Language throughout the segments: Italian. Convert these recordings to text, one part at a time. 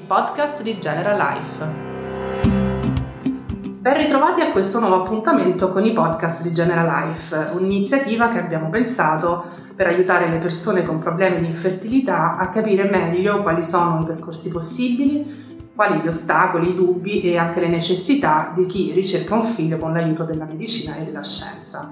i podcast di Genera Life. Ben ritrovati a questo nuovo appuntamento con i podcast di Genera Life, un'iniziativa che abbiamo pensato per aiutare le persone con problemi di infertilità a capire meglio quali sono i percorsi possibili, quali gli ostacoli, i dubbi e anche le necessità di chi ricerca un figlio con l'aiuto della medicina e della scienza.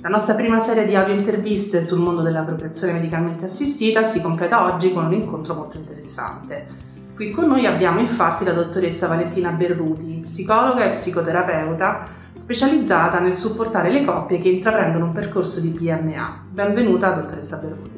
La nostra prima serie di audio interviste sul mondo della procreazione medicalmente assistita si completa oggi con un incontro molto interessante. Qui con noi abbiamo infatti la dottoressa Valentina Berruti, psicologa e psicoterapeuta specializzata nel supportare le coppie che intraprendono un percorso di PMA. Benvenuta dottoressa Berruti.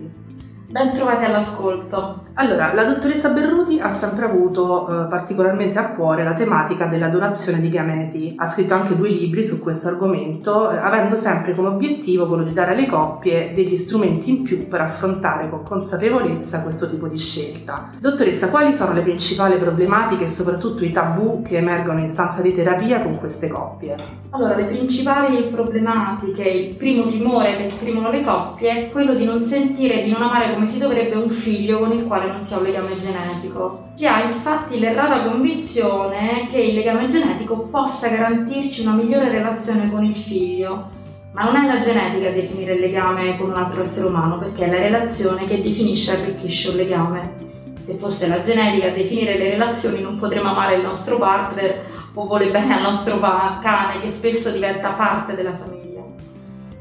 Ben trovati all'ascolto. Allora, la dottoressa Berruti ha sempre avuto eh, particolarmente a cuore la tematica della donazione di gameti. Ha scritto anche due libri su questo argomento, eh, avendo sempre come obiettivo quello di dare alle coppie degli strumenti in più per affrontare con consapevolezza questo tipo di scelta. Dottoressa, quali sono le principali problematiche e soprattutto i tabù che emergono in stanza di terapia con queste coppie? Allora, le principali problematiche, il primo timore che esprimono le coppie è quello di non sentire, di non amare come si dovrebbe un figlio con il quale non si ha un legame genetico. Si ha infatti l'errata convinzione che il legame genetico possa garantirci una migliore relazione con il figlio, ma non è la genetica a definire il legame con un altro essere umano, perché è la relazione che definisce e arricchisce un legame. Se fosse la genetica a definire le relazioni non potremmo amare il nostro partner o vuole bene al nostro cane che spesso diventa parte della famiglia.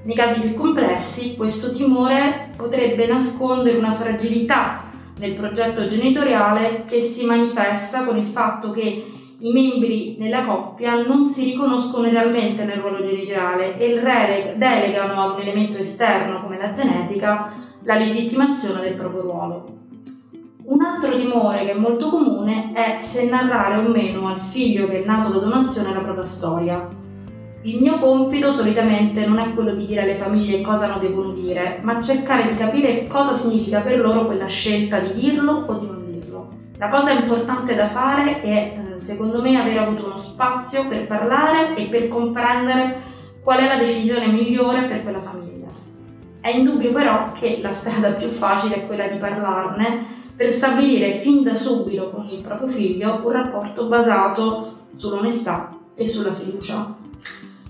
Nei casi più complessi questo timore potrebbe nascondere una fragilità nel progetto genitoriale che si manifesta con il fatto che i membri nella coppia non si riconoscono realmente nel ruolo genitoriale e delegano a un elemento esterno come la genetica la legittimazione del proprio ruolo. Un altro timore che è molto comune è se narrare o meno al figlio che è nato da donazione la propria storia. Il mio compito solitamente non è quello di dire alle famiglie cosa non devono dire, ma cercare di capire cosa significa per loro quella scelta di dirlo o di non dirlo. La cosa importante da fare è, eh, secondo me, avere avuto uno spazio per parlare e per comprendere qual è la decisione migliore per quella famiglia. È indubbio però che la strada più facile è quella di parlarne per stabilire fin da subito con il proprio figlio un rapporto basato sull'onestà e sulla fiducia.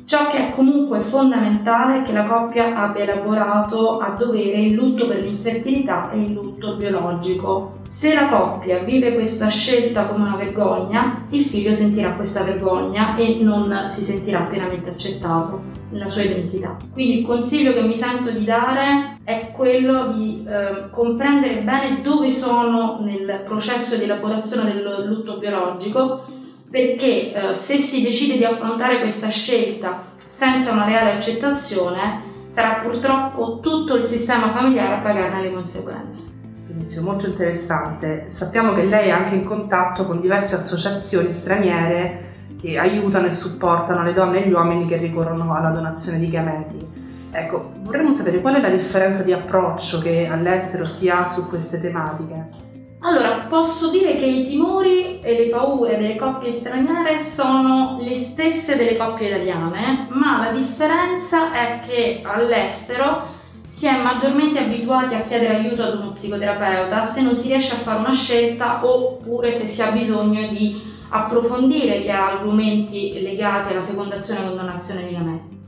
Ciò che è comunque fondamentale è che la coppia abbia elaborato a dovere il lutto per l'infertilità e il lutto biologico. Se la coppia vive questa scelta come una vergogna, il figlio sentirà questa vergogna e non si sentirà pienamente accettato nella sua identità. Quindi il consiglio che mi sento di dare è quello di eh, comprendere bene dove sono nel processo di elaborazione del lutto biologico perché eh, se si decide di affrontare questa scelta senza una reale accettazione sarà purtroppo tutto il sistema familiare a pagarne le conseguenze. Benissimo, molto interessante. Sappiamo che lei è anche in contatto con diverse associazioni straniere che aiutano e supportano le donne e gli uomini che ricorrono alla donazione di gameti. Ecco, vorremmo sapere qual è la differenza di approccio che all'estero si ha su queste tematiche. Allora, posso dire che i timori e le paure delle coppie straniere sono le stesse delle coppie italiane, ma la differenza è che all'estero si è maggiormente abituati a chiedere aiuto ad uno psicoterapeuta se non si riesce a fare una scelta oppure se si ha bisogno di approfondire gli argomenti legati alla fecondazione e condonazione di gameti.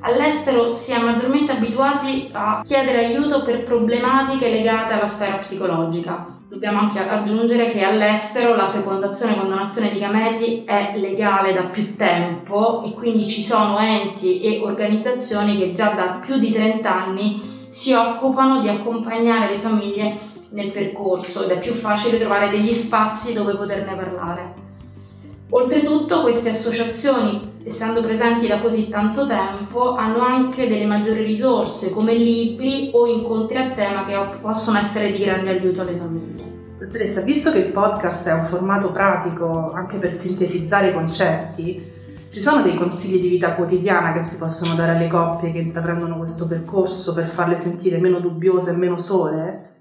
All'estero si è maggiormente abituati a chiedere aiuto per problematiche legate alla sfera psicologica. Dobbiamo anche aggiungere che all'estero la fecondazione e condonazione di gameti è legale da più tempo e quindi ci sono enti e organizzazioni che già da più di 30 anni si occupano di accompagnare le famiglie nel percorso ed è più facile trovare degli spazi dove poterne parlare. Oltretutto queste associazioni, essendo presenti da così tanto tempo, hanno anche delle maggiori risorse come libri o incontri a tema che possono essere di grande aiuto alle famiglie. Dottoressa, visto che il podcast è un formato pratico anche per sintetizzare i concetti, ci sono dei consigli di vita quotidiana che si possono dare alle coppie che intraprendono questo percorso per farle sentire meno dubbiose e meno sole?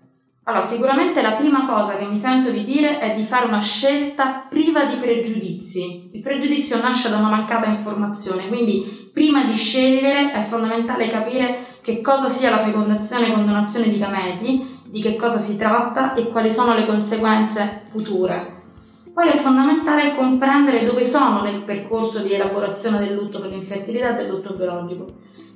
Allora, sicuramente la prima cosa che mi sento di dire è di fare una scelta priva di pregiudizi. Il pregiudizio nasce da una mancata informazione, quindi prima di scegliere è fondamentale capire che cosa sia la fecondazione e condonazione di gameti, di che cosa si tratta e quali sono le conseguenze future. Poi è fondamentale comprendere dove sono nel percorso di elaborazione del lutto per l'infertilità e del lutto biologico.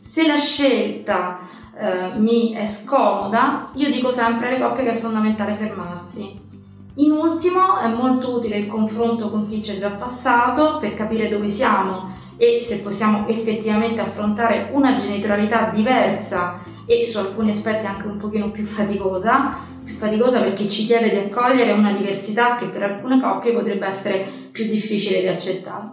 Se la scelta eh, mi è scomoda, io dico sempre alle coppie che è fondamentale fermarsi. In ultimo è molto utile il confronto con chi c'è già passato per capire dove siamo e se possiamo effettivamente affrontare una genitorialità diversa e su alcuni aspetti anche un pochino più faticosa, più faticosa perché ci chiede di accogliere una diversità che per alcune coppie potrebbe essere più difficile di accettare.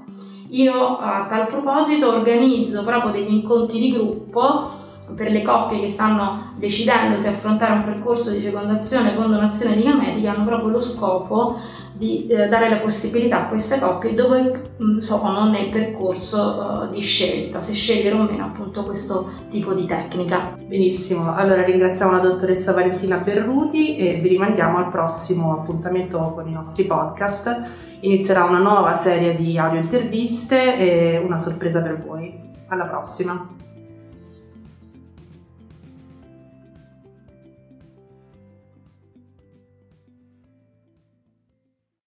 Io a tal proposito organizzo proprio degli incontri di gruppo per le coppie che stanno decidendo se affrontare un percorso di fecondazione con donazione di gameti hanno proprio lo scopo di eh, dare la possibilità a queste coppie dove mm, sono nel percorso uh, di scelta, se scegliere o meno appunto questo tipo di tecnica. Benissimo, allora ringraziamo la dottoressa Valentina Berruti e vi rimandiamo al prossimo appuntamento con i nostri podcast. Inizierà una nuova serie di audio interviste e una sorpresa per voi. Alla prossima!